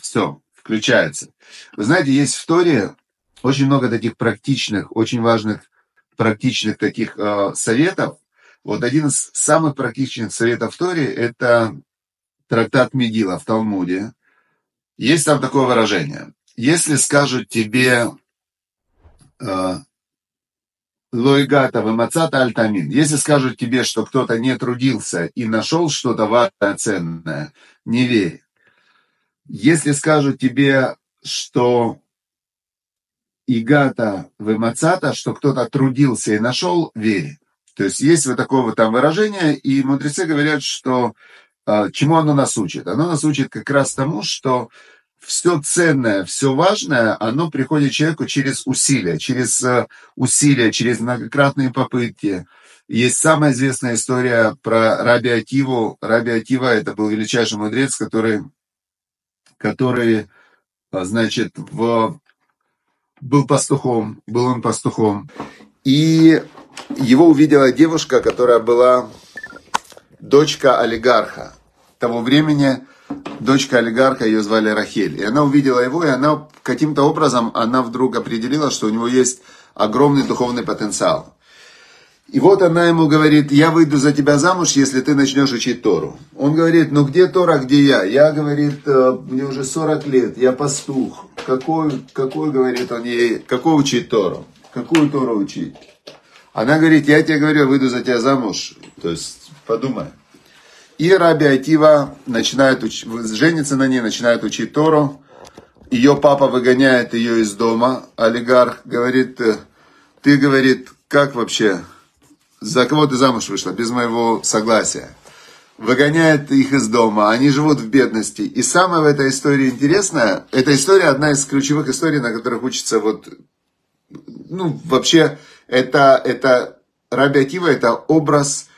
Все, включается. Вы знаете, есть в Торе очень много таких практичных, очень важных практичных таких э, советов. Вот один из самых практичных советов в Торе – это трактат Медила в Талмуде. Есть там такое выражение. Если скажут тебе э, Лойгата Вамацата Альтамин, если скажут тебе, что кто-то не трудился и нашел что-то важное, ценное, не верь. Если скажут тебе, что Игата Вамацата, что кто-то трудился и нашел, верь. То есть есть вот такое вот там выражение, и мудрецы говорят, что э, чему оно нас учит? Оно нас учит как раз тому, что все ценное, все важное, оно приходит человеку через усилия, через э, усилия, через многократные попытки. Есть самая известная история про Раби Ативу. Раби Атива – это был величайший мудрец, который, который э, значит, в, был пастухом, был он пастухом. И его увидела девушка, которая была дочка олигарха того времени – дочка олигарха, ее звали Рахель. И она увидела его, и она каким-то образом, она вдруг определила, что у него есть огромный духовный потенциал. И вот она ему говорит, я выйду за тебя замуж, если ты начнешь учить Тору. Он говорит, ну где Тора, где я? Я, говорит, «Э, мне уже 40 лет, я пастух. Какой, какой, говорит он ей, какой учить Тору? Какую Тору учить? Она говорит, я тебе говорю, выйду за тебя замуж. То есть, подумай. И Раби Атива начинает уч... женится на ней, начинает учить Тору. Ее папа выгоняет ее из дома. Олигарх говорит, «Э, ты, говорит, как вообще, за кого ты замуж вышла, без моего согласия? Выгоняет их из дома, они живут в бедности. И самое в этой истории интересное, эта история одна из ключевых историй, на которых учится вот, ну, вообще, это, это Раби Атива, это образ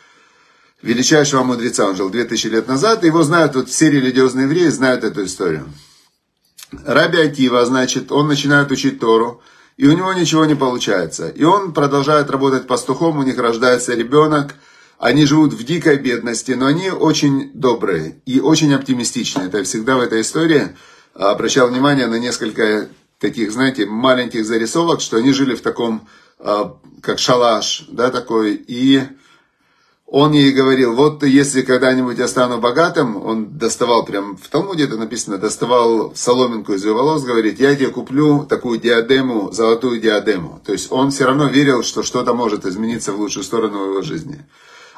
величайшего мудреца, он жил 2000 лет назад, его знают, вот все религиозные евреи знают эту историю. Раби Атива, значит, он начинает учить Тору, и у него ничего не получается. И он продолжает работать пастухом, у них рождается ребенок, они живут в дикой бедности, но они очень добрые и очень оптимистичные. Это всегда в этой истории обращал внимание на несколько таких, знаете, маленьких зарисовок, что они жили в таком, а, как шалаш, да, такой, и он ей говорил, вот если когда-нибудь я стану богатым, он доставал, прям в Талмуде это написано, доставал соломинку из ее волос, говорит, я тебе куплю такую диадему, золотую диадему. То есть он все равно верил, что что-то может измениться в лучшую сторону его жизни.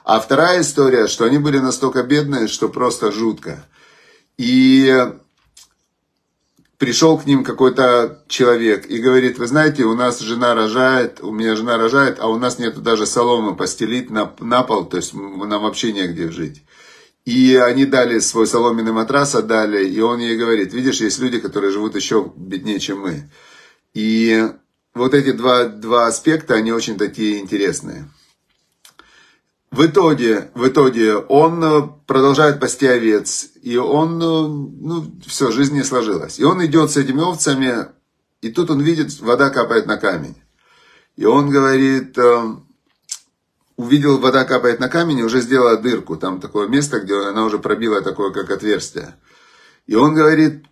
А вторая история, что они были настолько бедные, что просто жутко. И пришел к ним какой-то человек и говорит, вы знаете, у нас жена рожает, у меня жена рожает, а у нас нет даже соломы постелить на, на пол, то есть нам вообще негде жить. И они дали свой соломенный матрас, отдали, и он ей говорит, видишь, есть люди, которые живут еще беднее, чем мы. И вот эти два, два аспекта, они очень такие интересные. В итоге, в итоге он э, продолжает пасти овец, и он, э, ну, все, жизнь не сложилась. И он идет с этими овцами, и тут он видит, вода капает на камень. И он говорит, э, увидел, вода капает на камень, и уже сделала дырку, там такое место, где она уже пробила такое, как отверстие. И он говорит,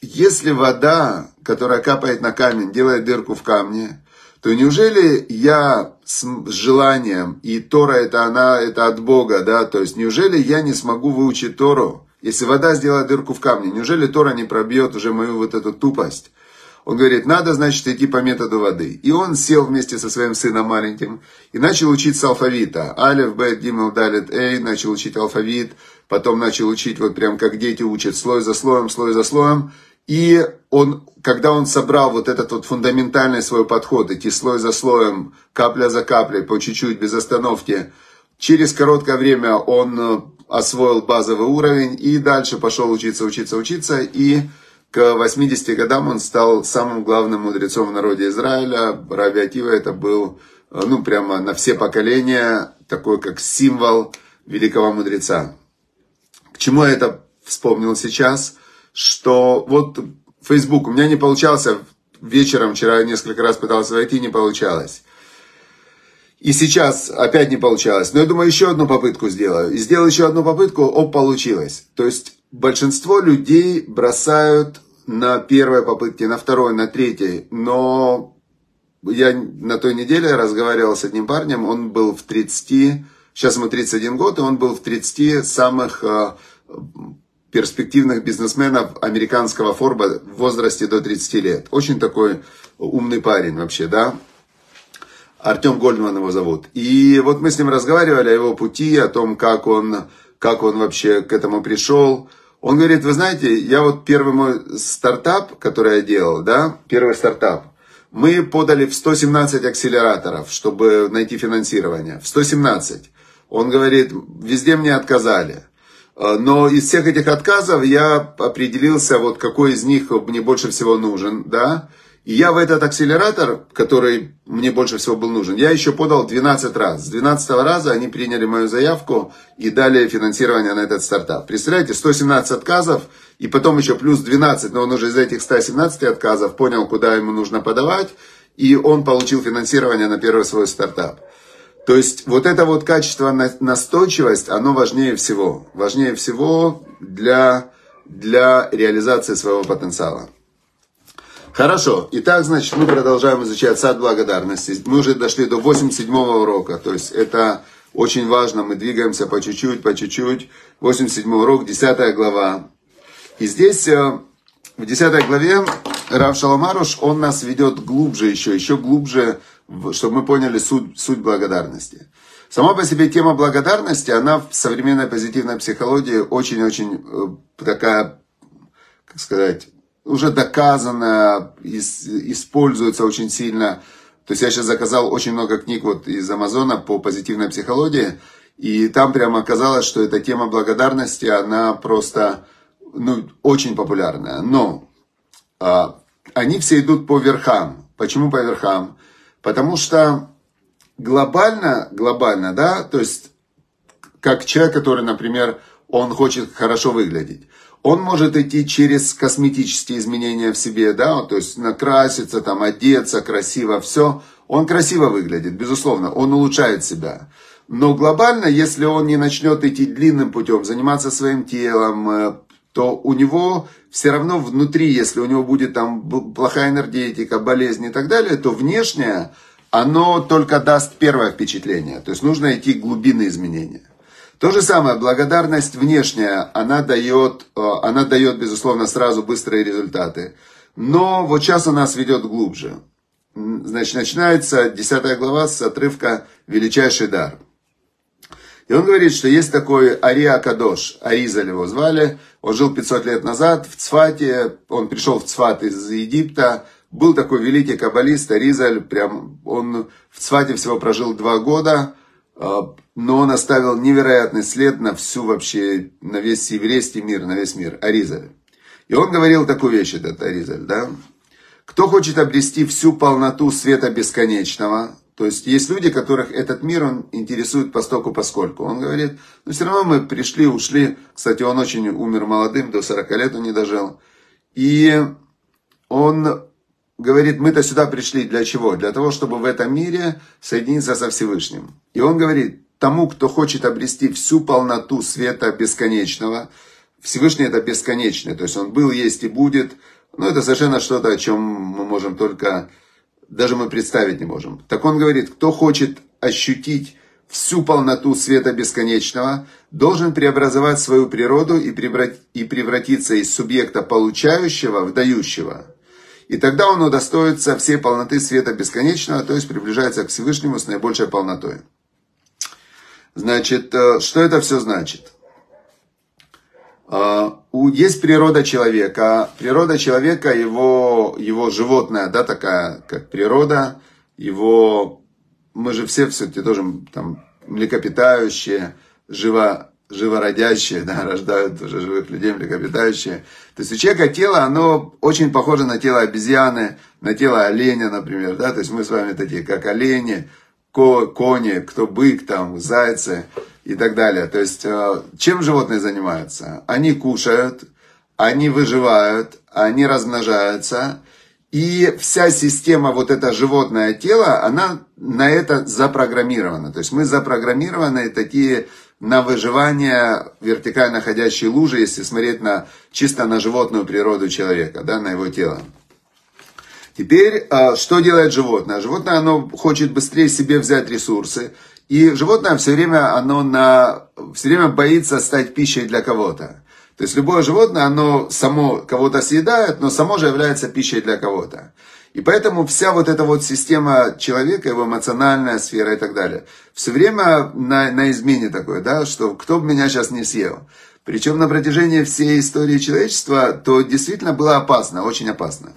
если вода, которая капает на камень, делает дырку в камне, то неужели я с желанием, и Тора это она, это от Бога, да, то есть неужели я не смогу выучить Тору, если вода сделает дырку в камне, неужели Тора не пробьет уже мою вот эту тупость? Он говорит, надо, значит, идти по методу воды. И он сел вместе со своим сыном маленьким и начал учить алфавита. Алиф, Бет, Гимел, Далит, Эй, начал учить алфавит, потом начал учить вот прям как дети учат, слой за слоем, слой за слоем. И он, когда он собрал вот этот вот фундаментальный свой подход, идти слой за слоем, капля за каплей, по чуть-чуть, без остановки, через короткое время он э, освоил базовый уровень и дальше пошел учиться, учиться, учиться. И к 80 годам он стал самым главным мудрецом в народе Израиля. Раби это был, э, ну, прямо на все поколения, такой как символ великого мудреца. К чему я это вспомнил сейчас? Что вот Facebook у меня не получался вечером, вчера несколько раз пытался войти, не получалось. И сейчас опять не получалось. Но я думаю, еще одну попытку сделаю. И сделал еще одну попытку, оп, получилось. То есть большинство людей бросают на первой попытке, на второй, на третьей. Но я на той неделе разговаривал с одним парнем, он был в 30, сейчас ему 31 год, и он был в 30 самых э, перспективных бизнесменов американского Форба в возрасте до 30 лет. Очень такой умный парень вообще, да. Артем Гольдман его зовут. И вот мы с ним разговаривали о его пути, о том, как он, как он вообще к этому пришел. Он говорит, вы знаете, я вот первый мой стартап, который я делал, да, первый стартап, мы подали в 117 акселераторов, чтобы найти финансирование. В 117. Он говорит, везде мне отказали. Э, но из всех этих отказов я определился, вот какой из них мне больше всего нужен, да. И я в этот акселератор, который мне больше всего был нужен, я еще подал 12 раз. С 12 раза они приняли мою заявку и дали финансирование на этот стартап. Представляете, 117 отказов, и потом еще плюс 12, но он уже из этих 117 отказов понял, куда ему нужно подавать, и он получил финансирование на первый свой стартап. То есть вот это вот качество настойчивость, оно важнее всего. Важнее всего для, для реализации своего потенциала. Хорошо. Итак, значит, мы продолжаем изучать сад благодарности. Мы уже дошли до 87 урока. То есть это очень важно. Мы двигаемся по чуть-чуть, по чуть-чуть. 87 урок, 10 глава. И здесь, э, в 10 главе, Рав Шаламаруш, он нас ведет глубже еще, еще глубже, чтобы мы поняли суть, суть благодарности. Сама по себе тема благодарности, она в современной позитивной психологии очень-очень э, такая, как сказать, уже доказано, используется очень сильно. То есть я сейчас заказал очень много книг вот из Амазона по позитивной психологии, и там прямо оказалось, что эта тема благодарности, она просто ну, очень популярная. Но а, они все идут по верхам. Почему по верхам? Потому что глобально, глобально, да, то есть как человек, который, например, он хочет хорошо выглядеть. Он может идти через косметические изменения в себе, да, то есть накраситься, там, одеться красиво, все. Он красиво выглядит, безусловно, он улучшает себя. Но глобально, если он не начнет идти длинным путем, заниматься своим телом, э, то у него все равно внутри, если у него будет там плохая энергетика, болезни и так далее, то внешнее, оно только даст первое впечатление. То есть нужно идти глубины изменения. То же самое, благодарность внешняя, она дает, э, она дает, безусловно, сразу быстрые результаты. Но вот сейчас у нас ведет глубже. Значит, начинается 10 глава с отрывка «Величайший дар». И он говорит, что есть такой Ария Кадош, Аризаль его звали, он жил 500 лет назад в Цфате, он пришел в Цфат из Египта, был такой великий каббалист Аризаль, прям он в Цфате всего прожил два года, а, но он оставил невероятный след на всю вообще, на весь еврейский мир, на весь мир, Аризаль. И он говорил такую вещь, этот Аризаль, да? Кто хочет обрести всю полноту света бесконечного, то есть есть люди, которых этот мир он интересует постоку поскольку. Он говорит, ну все равно мы пришли, ушли. Кстати, он очень умер молодым, до 40 лет он не дожил. И он говорит, мы-то сюда пришли для чего? Для того, чтобы в этом мире соединиться со Всевышним. И он говорит, тому, кто хочет обрести всю полноту света бесконечного, Всевышний это бесконечный, то есть он был, есть и будет, но это совершенно что-то, о чем мы можем только даже мы представить не можем. Так он говорит, кто хочет ощутить всю полноту света бесконечного, должен преобразовать свою природу и превратиться из субъекта получающего в дающего. И тогда он удостоится всей полноты света бесконечного, то есть приближается к Всевышнему с наибольшей полнотой. Значит, э, что это все значит? А, есть природа человека. Природа человека, его, его животное, да, такая, как природа, его, мы же все все-таки тоже там млекопитающие, живо, живородящие, да, рождают уже живых людей, млекопитающие. То есть у человека тело, оно очень похоже на тело обезьяны, на тело оленя, например, да, то есть мы с вами такие, как олени, кони, кто бык, там, зайцы и так далее. То есть, э, чем животные занимаются? Они кушают, они выживают, они размножаются, И вся система, вот это животное тело, она на это запрограммирована. То есть мы запрограммированы такие на выживание вертикально ходящей лужи, если смотреть на, чисто на животную природу человека, да, на его тело. Теперь, а, что делает животное? Животное, оно хочет быстрее себе взять ресурсы, и животное все время, оно на, все время боится стать пищей для кого-то. То есть любое животное, оно само кого-то съедает, но само же является пищей для кого-то. И поэтому вся вот эта вот система человека, его эмоциональная сфера и так далее, все время на, на измене такое, да, что кто бы меня сейчас не съел. Причем на протяжении всей истории человечества, то действительно было опасно, очень опасно.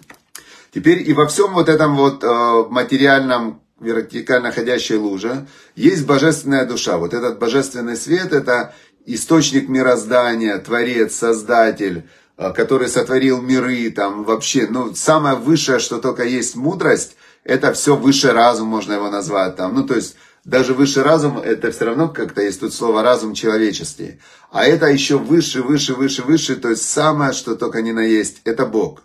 Теперь и во всем вот этом вот э, материальном вертикально ходящей луже есть божественная душа. Вот этот божественный свет, это источник мироздания, творец, создатель, э, который сотворил миры, там вообще, ну, самое высшее, что только есть мудрость, это все высший разум, можно его назвать там. Ну, то есть, даже высший разум, это все равно как-то есть тут слово разум человеческий. А это еще выше, выше, выше, выше, то есть самое, что только не на есть, это Бог.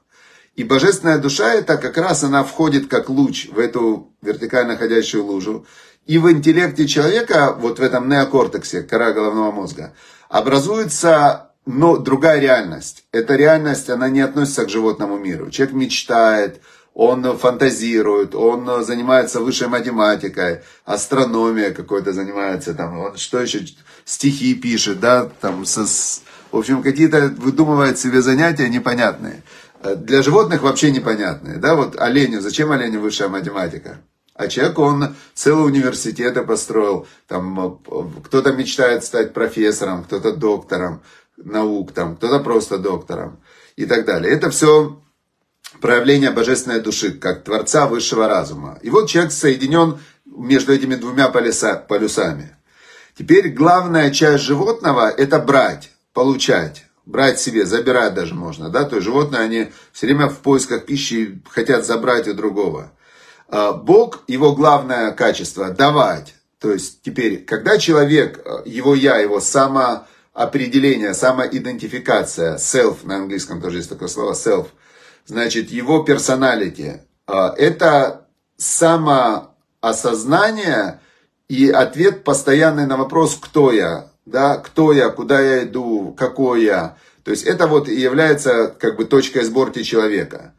И божественная душа это как раз она входит как луч в эту вертикально ходящую лужу. И в интеллекте человека, вот в этом неокортексе, кора головного мозга, образуется но другая реальность. Эта реальность, она не относится к животному миру. Человек мечтает, он фантазирует, он занимается высшей математикой, астрономией какой-то занимается, там, он что еще, стихи пишет, да, там, со, в общем, какие-то выдумывает себе занятия непонятные. Э, для животных вообще непонятные. Да, вот оленю, зачем оленю высшая математика? А человек, он целые университеты построил, там э, кто-то мечтает стать профессором, кто-то доктором наук, там, кто-то просто доктором и так далее. Это все проявление божественной души, как Творца высшего разума. И вот человек соединен между этими двумя полюса, полюсами. Теперь главная часть животного – это брать, получать брать себе, забирать даже можно, да, то есть животные, они все время в поисках пищи хотят забрать у другого. А, Бог, его главное качество – давать. То есть теперь, когда человек, э, его я, его самоопределение, самоидентификация, self на английском тоже есть такое слово self, значит, его персоналити, а, это самоосознание и ответ постоянный на вопрос «кто я?», да, кто я, куда я иду, какой я. То есть это вот и является как бы точкой сборки человека.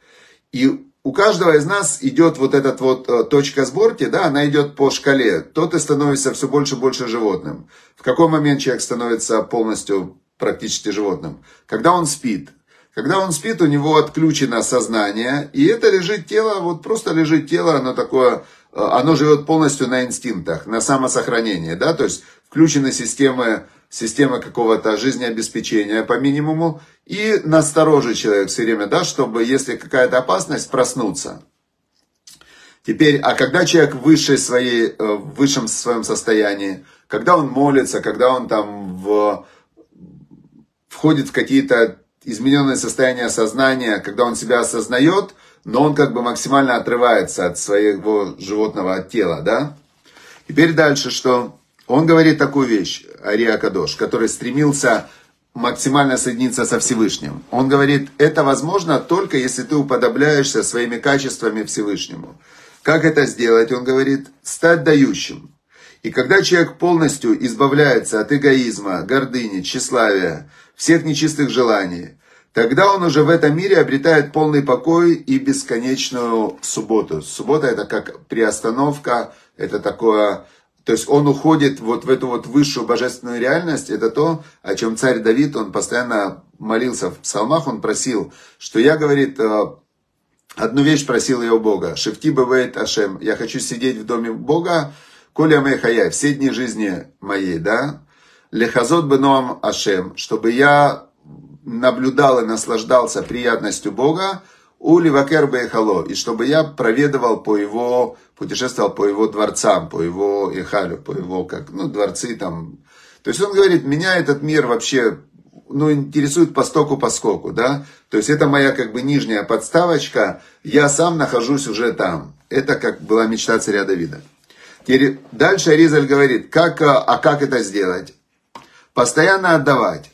И у каждого из нас идет вот эта вот э, точка сборки, да, она идет по шкале. То ты становишься все больше и больше животным. В какой момент человек становится полностью практически животным? Когда он спит. Когда он спит, у него отключено сознание, и это лежит тело, вот просто лежит тело, оно такое, э, оно живет полностью на инстинктах, на самосохранении, да, то есть включены системы, система какого-то жизнеобеспечения по минимуму, и настороже человек все время, да, чтобы, если какая-то опасность, проснуться. Теперь, а когда человек в, высшей своей, э, в высшем своем состоянии, когда он молится, когда он там в, входит в какие-то измененные состояния сознания, когда он себя осознает, но он как бы максимально отрывается от своего животного тела, да? Теперь дальше, что он говорит такую вещь, Ария Кадош, который стремился максимально соединиться со Всевышним. Он говорит, это возможно только если ты уподобляешься своими качествами Всевышнему. Как это сделать? Он говорит, стать дающим. И когда человек полностью избавляется от эгоизма, гордыни, тщеславия, всех нечистых желаний, тогда он уже в этом мире обретает полный покой и бесконечную субботу. Суббота это как приостановка, это такое то есть он уходит вот в эту вот высшую божественную реальность. Это то, о чем царь Давид, он постоянно молился в псалмах, он просил, что я, говорит, э, одну вещь просил я у Бога. Шефти бывает Ашем. Я хочу сидеть в доме Бога, коля хая, все дни жизни моей, да. Лехазот бы ноам Ашем, чтобы я наблюдал и наслаждался приятностью Бога, у Ливакер Бейхало, и чтобы я проведывал по его, путешествовал по его дворцам, по его Ихалю, по его, как, ну, дворцы там. То есть он говорит, меня этот мир вообще, ну, интересует по стоку, по скоку, да. То есть это моя, как бы, нижняя подставочка, я сам нахожусь уже там. Это как была мечта царя Давида. Дальше Ризаль говорит, как, а как это сделать? Постоянно отдавать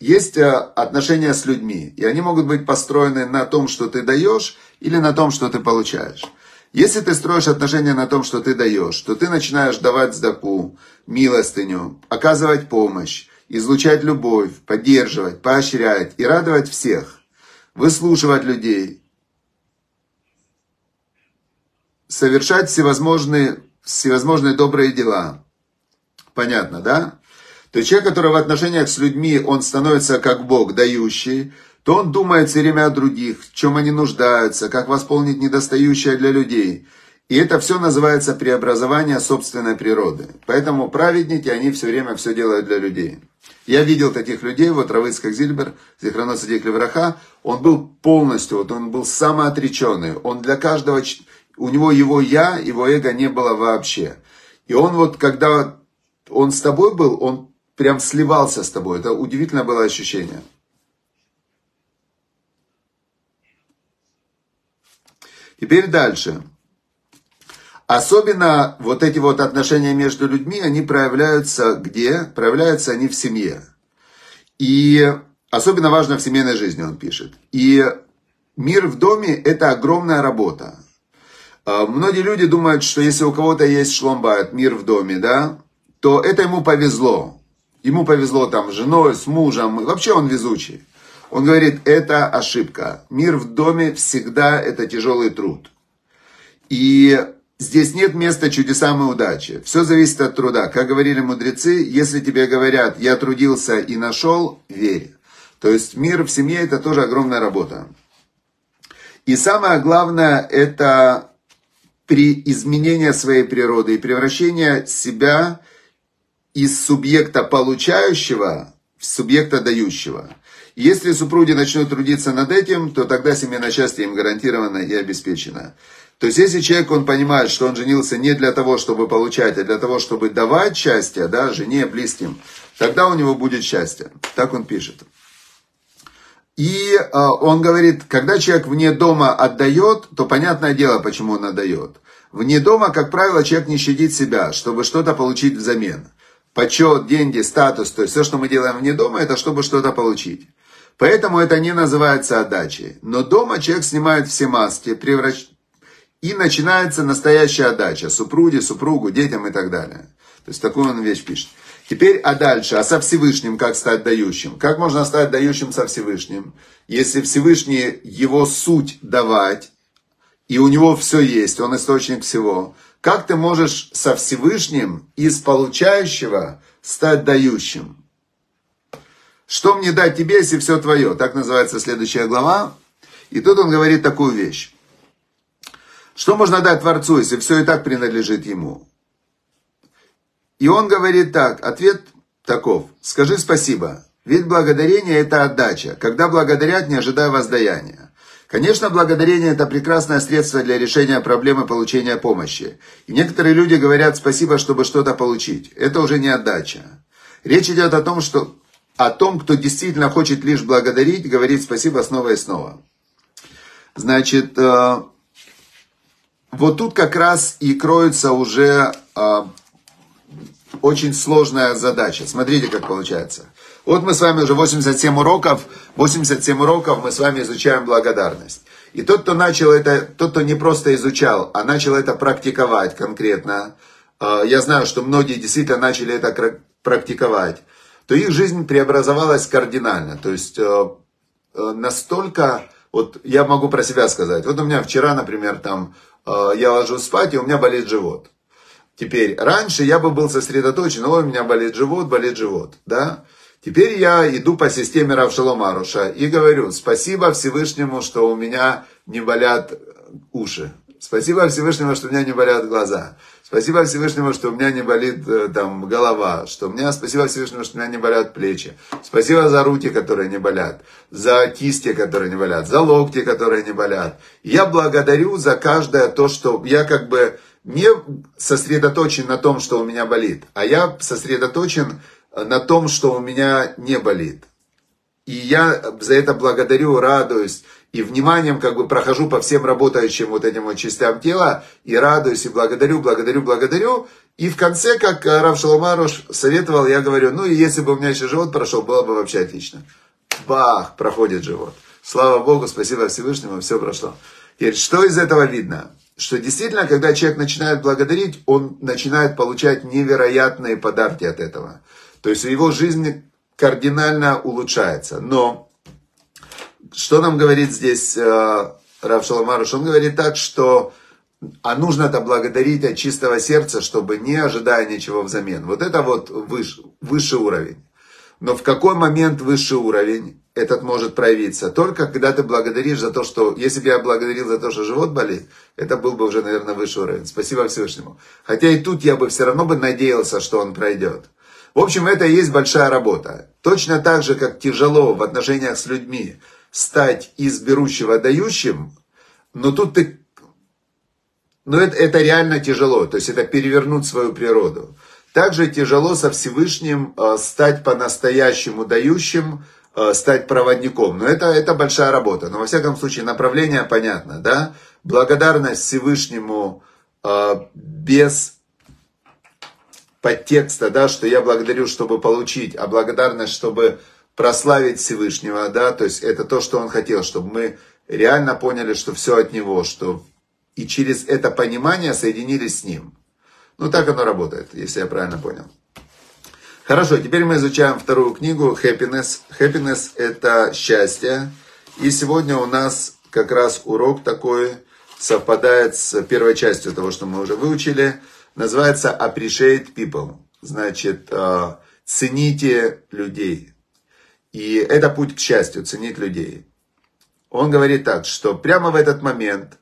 есть э, отношения с людьми, и они могут быть построены на том, что ты даешь, или на том, что ты получаешь. Если ты строишь отношения на том, что ты даешь, то ты начинаешь давать сдаку, милостыню, оказывать помощь, излучать любовь, поддерживать, поощрять и радовать всех, выслушивать людей, совершать всевозможные, всевозможные добрые дела. Понятно, да? То есть человек, который в отношениях с людьми, он становится как Бог, дающий, то он думает все время о других, в чем они нуждаются, как восполнить недостающее для людей. И это все называется преобразование собственной природы. Поэтому праведники, они все время все делают для людей. Я видел таких людей, вот Равыцкак Зильбер, Зихронос Враха, он был полностью, вот он был самоотреченный, он для каждого, у него его я, его эго не было вообще. И он вот, когда он с тобой был, он прям сливался с тобой, это удивительное было ощущение. Теперь дальше. Особенно вот эти вот отношения между людьми, они проявляются где? Проявляются они в семье. И особенно важно в семейной жизни, он пишет. И мир в доме – это огромная работа. А, многие люди думают, что если у кого-то есть шломбайт, мир в доме, да, то это ему повезло. Ему повезло там с женой, с мужем, вообще он везучий. Он говорит, это ошибка. Мир в доме всегда это тяжелый труд. И Здесь нет места чудесам и удачи. Все зависит от труда. Как говорили мудрецы, если тебе говорят, я трудился и нашел, верь. То есть мир в семье это тоже огромная работа. И самое главное, это при изменении своей природы и превращение себя из субъекта получающего в субъекта дающего. Если супруги начнут трудиться над этим, то тогда семейное счастье им гарантировано и обеспечено. То есть, если человек, он понимает, что он женился не для того, чтобы получать, а для того, чтобы давать счастье, да, жене, близким, тогда у него будет счастье. Так он пишет. И э, он говорит, когда человек вне дома отдает, то понятное дело, почему он отдает. Вне дома, как правило, человек не щадит себя, чтобы что-то получить взамен. Почет, деньги, статус, то есть все, что мы делаем вне дома, это чтобы что-то получить. Поэтому это не называется отдачей. Но дома человек снимает все маски, превращает и начинается настоящая отдача супруге, супругу, детям и так далее. То есть такую он вещь пишет. Теперь, а дальше, а со Всевышним как стать дающим? Как можно стать дающим со Всевышним? Если Всевышний его суть давать, и у него все есть, он источник всего. Как ты можешь со Всевышним из получающего стать дающим? Что мне дать тебе, если все твое? Так называется следующая глава. И тут он говорит такую вещь. Что можно дать Творцу, если все и так принадлежит Ему? И он говорит так, ответ таков, скажи спасибо, ведь благодарение это отдача, когда благодарят, не ожидая воздаяния. Конечно, благодарение это прекрасное средство для решения проблемы получения помощи. И некоторые люди говорят спасибо, чтобы что-то получить. Это уже не отдача. Речь идет о том, что о том, кто действительно хочет лишь благодарить, говорить спасибо снова и снова. Значит, э, вот тут как раз и кроется уже э, очень сложная задача. Смотрите, как получается. Вот мы с вами уже 87 уроков, 87 уроков мы с вами изучаем благодарность. И тот, кто начал это, тот, кто не просто изучал, а начал это практиковать конкретно, э, я знаю, что многие действительно начали это практиковать, то их жизнь преобразовалась кардинально. То есть э, э, настолько, вот я могу про себя сказать. Вот у меня вчера, например, там я ложусь спать, и у меня болит живот. Теперь, раньше я бы был сосредоточен, ой, у меня болит живот, болит живот, да? Теперь я иду по системе Равшалом Аруша и говорю, спасибо Всевышнему, что у меня не болят уши. Спасибо Всевышнему, что у меня не болят глаза. Спасибо Всевышнему, что у меня не болит э, там голова, что у меня, спасибо Всевышнему, что у меня не болят плечи. Спасибо за руки, которые не болят, за кисти, которые не болят, за локти, которые не болят. Я благодарю за каждое то, что я как бы не сосредоточен на том, что у меня болит, а я сосредоточен на том, что у меня не болит. И я за это благодарю, радуюсь и вниманием как бы прохожу по всем работающим вот этим вот частям тела и радуюсь, и благодарю, благодарю, благодарю. И в конце, как Рав Шаломаруш советовал, я говорю, ну и если бы у меня еще живот прошел, было бы вообще отлично. Бах, проходит живот. Слава Богу, спасибо Всевышнему, все прошло. Теперь, что из этого видно? Что действительно, когда человек начинает благодарить, он начинает получать невероятные подарки от этого. То есть его жизнь кардинально улучшается. Но что нам говорит здесь э, Рав Шаламаруш? Он говорит так, что а нужно это благодарить от чистого сердца, чтобы не ожидая ничего взамен. Вот это вот выше, высший уровень. Но в какой момент высший уровень этот может проявиться? Только когда ты благодаришь за то, что... Если бы я благодарил за то, что живот болит, это был бы уже, наверное, высший уровень. Спасибо Всевышнему. Хотя и тут я бы все равно бы надеялся, что он пройдет. В общем, это и есть большая работа. Точно так же, как тяжело в отношениях с людьми стать из берущего дающим, но тут ты... Но это, это реально тяжело, то есть это перевернуть свою природу. Также тяжело со Всевышним э, стать по-настоящему дающим, э, стать проводником. Но это, это большая работа. Но во всяком случае направление понятно, да? Благодарность Всевышнему э, без подтекста, да, что я благодарю, чтобы получить, а благодарность, чтобы прославить Всевышнего, да, то есть это то, что он хотел, чтобы мы реально поняли, что все от него, что и через это понимание соединились с ним. Ну, так оно работает, если я правильно понял. Хорошо, теперь мы изучаем вторую книгу Happiness. Happiness – это счастье. И сегодня у нас как раз урок такой совпадает с первой частью того, что мы уже выучили. Называется Appreciate People. Значит, э, цените людей. И это путь к счастью, ценить людей. Он говорит так, что прямо в этот момент,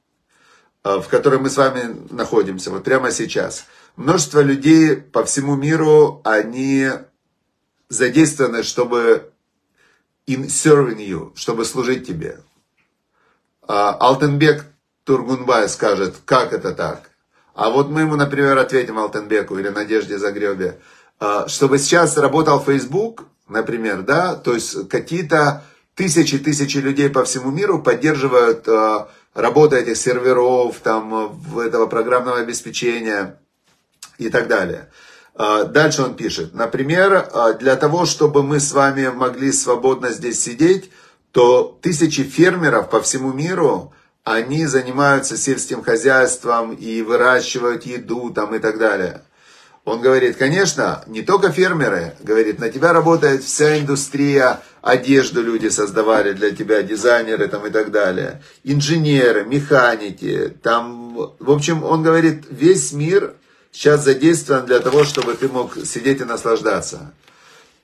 э, в котором мы с вами находимся, вот прямо сейчас – Множество людей по всему миру, они задействованы, чтобы in serving you, чтобы служить тебе. А Алтенбек Тургунбай скажет, как это так? А вот мы ему, например, ответим Алтенбеку или Надежде Загребе, а, чтобы сейчас работал Facebook, например, да, то есть какие-то тысячи-тысячи людей по всему миру поддерживают а, работу этих серверов, там, этого программного обеспечения, и так далее. А, дальше он пишет, например, а, для того, чтобы мы с вами могли свободно здесь сидеть, то тысячи фермеров по всему миру, они занимаются сельским хозяйством и выращивают еду там и так далее. Он говорит, конечно, не только фермеры, говорит, на тебя работает вся индустрия, одежду люди создавали для тебя, дизайнеры там и так далее, инженеры, механики, там, в общем, он говорит, весь мир сейчас задействован для того, чтобы ты мог сидеть и наслаждаться.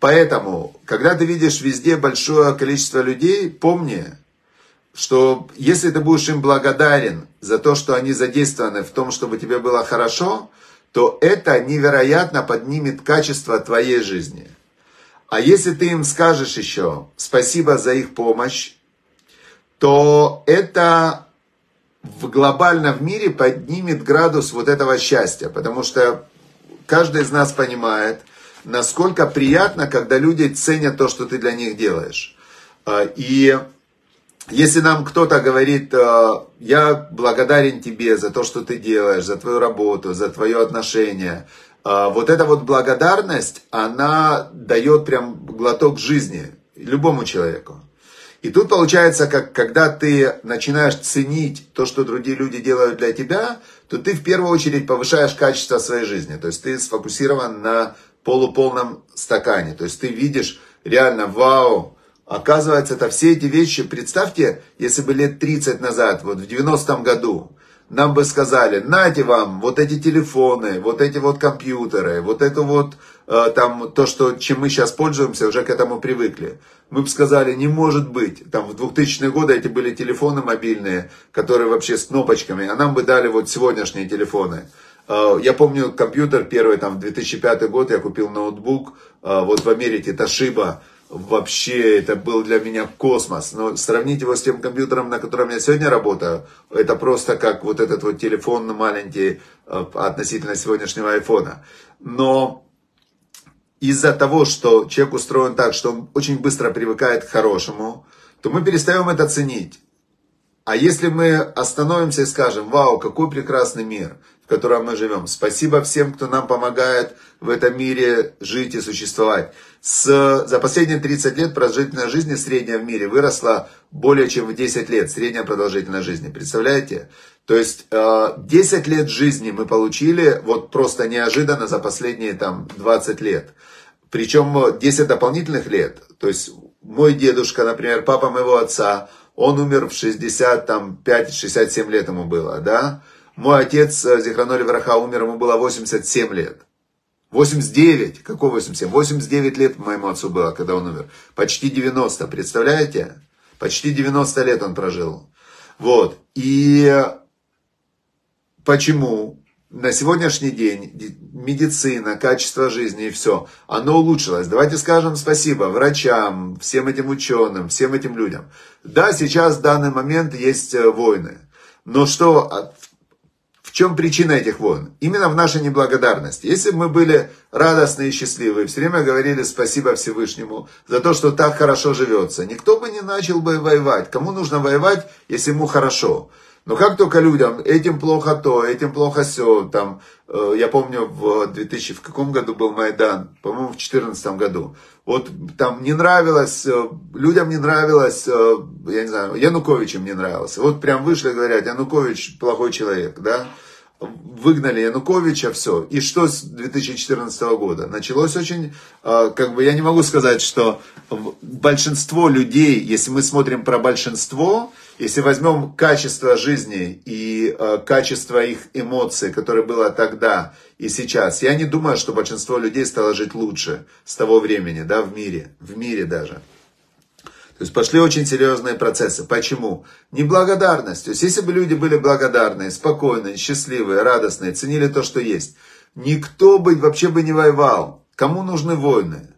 Поэтому, когда ты видишь везде большое количество людей, помни, что если ты будешь им благодарен за то, что они задействованы в том, чтобы тебе было хорошо, то это невероятно поднимет качество твоей жизни. А если ты им скажешь еще спасибо за их помощь, то это в глобально в мире поднимет градус вот этого счастья, потому что каждый из нас понимает, насколько приятно, когда люди ценят то, что ты для них делаешь. А, и если нам кто-то говорит, а, я благодарен тебе за то, что ты делаешь, за твою работу, за твое отношение, а, вот эта вот благодарность, она дает прям глоток жизни любому человеку. И тут получается, как когда ты начинаешь ценить то, что другие люди делают для тебя, то ты в первую очередь повышаешь качество своей жизни. То есть ты сфокусирован на полуполном стакане. То есть ты видишь реально, вау, оказывается, это все эти вещи. Представьте, если бы лет 30 назад, вот в 90-м году, нам бы сказали, нате вам вот эти телефоны, вот эти вот компьютеры, вот это вот Э, там то, что, чем мы сейчас пользуемся, уже к этому привыкли. Мы бы сказали, не может быть. Там в 2000-е годы эти были телефоны мобильные, которые вообще с кнопочками, а нам бы дали вот сегодняшние телефоны. Э, я помню компьютер первый, там, в 2005 год я купил ноутбук, э, вот в Америке, Toshiba, вообще это был для меня космос. Но сравнить его с тем компьютером, на котором я сегодня работаю, это просто как вот этот вот телефон маленький относительно сегодняшнего айфона. Но из-за того, что человек устроен так, что он очень быстро привыкает к хорошему, то мы перестаем это ценить. А если мы остановимся и скажем, вау, какой прекрасный мир, котором мы живем. Спасибо всем, кто нам помогает в этом мире жить и существовать. С, за последние 30 лет продолжительность жизни средняя в мире выросла более чем в 10 лет. Средняя продолжительность жизни. Представляете? То есть 10 э, лет жизни мы получили вот просто неожиданно за последние там 20 лет. Причем 10 дополнительных лет. То есть мой дедушка, например, папа моего отца, он умер в 65-67 лет ему было, да. Мой отец, э, Зихраноли Враха, умер, ему было 87 лет. 89, какой 87? 89 лет моему отцу было, когда он умер. Почти 90, представляете? Почти 90 лет он прожил. Вот. И почему? на сегодняшний день медицина, качество жизни и все, оно улучшилось. Давайте скажем спасибо врачам, всем этим ученым, всем этим людям. Да, сейчас в данный момент есть э, войны. Но что, чем причина этих войн? Именно в нашей неблагодарности. Если бы мы были радостны и счастливы, все время говорили спасибо Всевышнему за то, что так хорошо живется, никто бы не начал бы воевать. Кому нужно воевать, если ему хорошо? Но как только людям, этим плохо то, этим плохо все, там, э, я помню, в 2000, в каком году был Майдан, по-моему, в 2014 году, вот там не нравилось, э, людям не нравилось, э, я не знаю, Януковичем не нравился. Вот прям вышли и говорят, Янукович плохой человек, да, выгнали Януковича, все. И что с 2014 года? Началось очень, как бы, я не могу сказать, что большинство людей, если мы смотрим про большинство, если возьмем качество жизни и э, качество их эмоций, которое было тогда и сейчас, я не думаю, что большинство людей стало жить лучше с того времени, да, в мире, в мире даже. То есть пошли очень серьезные процессы. Почему? Неблагодарность. То есть если бы люди были благодарные, спокойные, счастливые, радостные, ценили то, что есть, никто бы вообще бы не воевал. Кому нужны войны?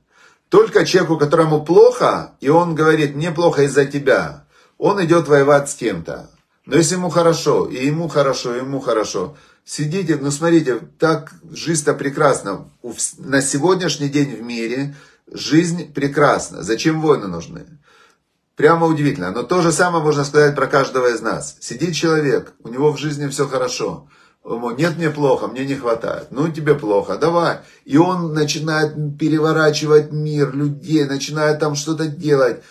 Только человеку, которому плохо, и он говорит, мне плохо из-за тебя он идет воевать с кем-то. Но если ему хорошо, и ему хорошо, и ему хорошо, сидите, ну смотрите, так жизнь-то прекрасна. На сегодняшний день в мире жизнь прекрасна. Зачем войны нужны? Прямо удивительно. Но то же самое можно сказать про каждого из нас. Сидит человек, у него в жизни все хорошо. Нет, мне плохо, мне не хватает. Ну, тебе плохо, давай. И он начинает переворачивать мир, людей, начинает там что-то делать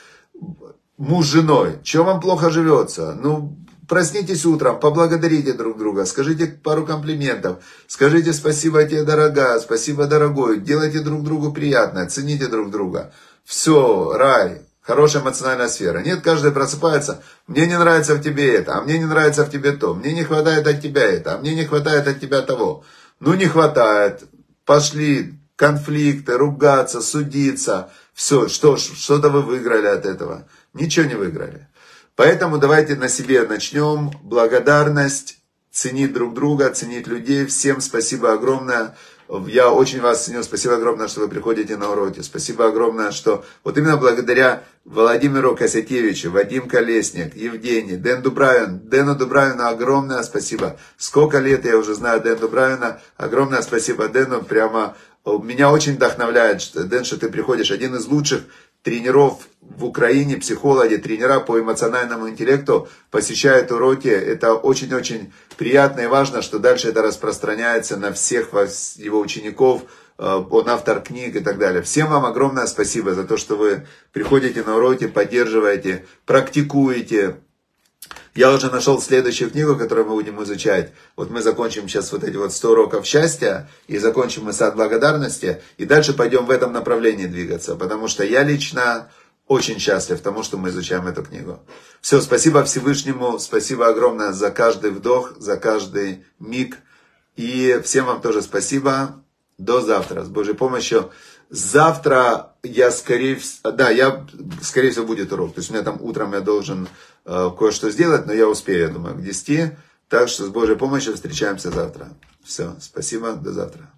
муж с женой, чем вам плохо живется? Ну, проснитесь утром, поблагодарите друг друга, скажите пару комплиментов, скажите спасибо тебе, дорогая, спасибо, дорогой, делайте друг другу приятно, цените друг друга. Все, рай, хорошая эмоциональная сфера. Нет, каждый просыпается, мне не нравится в тебе это, а мне не нравится в тебе то, мне не хватает от тебя это, а мне не хватает от тебя того. Ну, не хватает, пошли конфликты, ругаться, судиться, все, что, что-то вы выиграли от этого. Ничего не выиграли. Поэтому давайте на себе начнем. Благодарность, ценить друг друга, ценить людей. Всем спасибо огромное. Я очень вас ценю. Спасибо огромное, что вы приходите на уроки. Спасибо огромное, что вот именно благодаря Владимиру Косякевичу, Вадим Колесник, Евгений, Дэн Дубравин. Дэну Дубравину огромное спасибо. Сколько лет я уже знаю Дэн Дубравина. Огромное спасибо Дэну. Прямо меня очень вдохновляет, Дэн, что ты приходишь. Один из лучших тренеров в Украине, психологи, тренера по эмоциональному интеллекту посещают уроки. Это очень-очень приятно и важно, что дальше это распространяется на всех его учеников, э, он автор книг и так далее. Всем вам огромное спасибо за то, что вы приходите на уроки, поддерживаете, практикуете, я уже нашел следующую книгу, которую мы будем изучать. Вот мы закончим сейчас вот эти вот 100 уроков счастья, и закончим мы сад благодарности, и дальше пойдем в этом направлении двигаться, потому что я лично очень счастлив тому, что мы изучаем эту книгу. Все, спасибо Всевышнему, спасибо огромное за каждый вдох, за каждый миг, и всем вам тоже спасибо. До завтра. С Божьей помощью. Завтра я скорее да, я, скорее всего, будет урок. То есть у меня там утром я должен э, кое-что сделать, но я успею, я думаю, к 10. Так что с Божьей помощью встречаемся завтра. Все, спасибо, до завтра.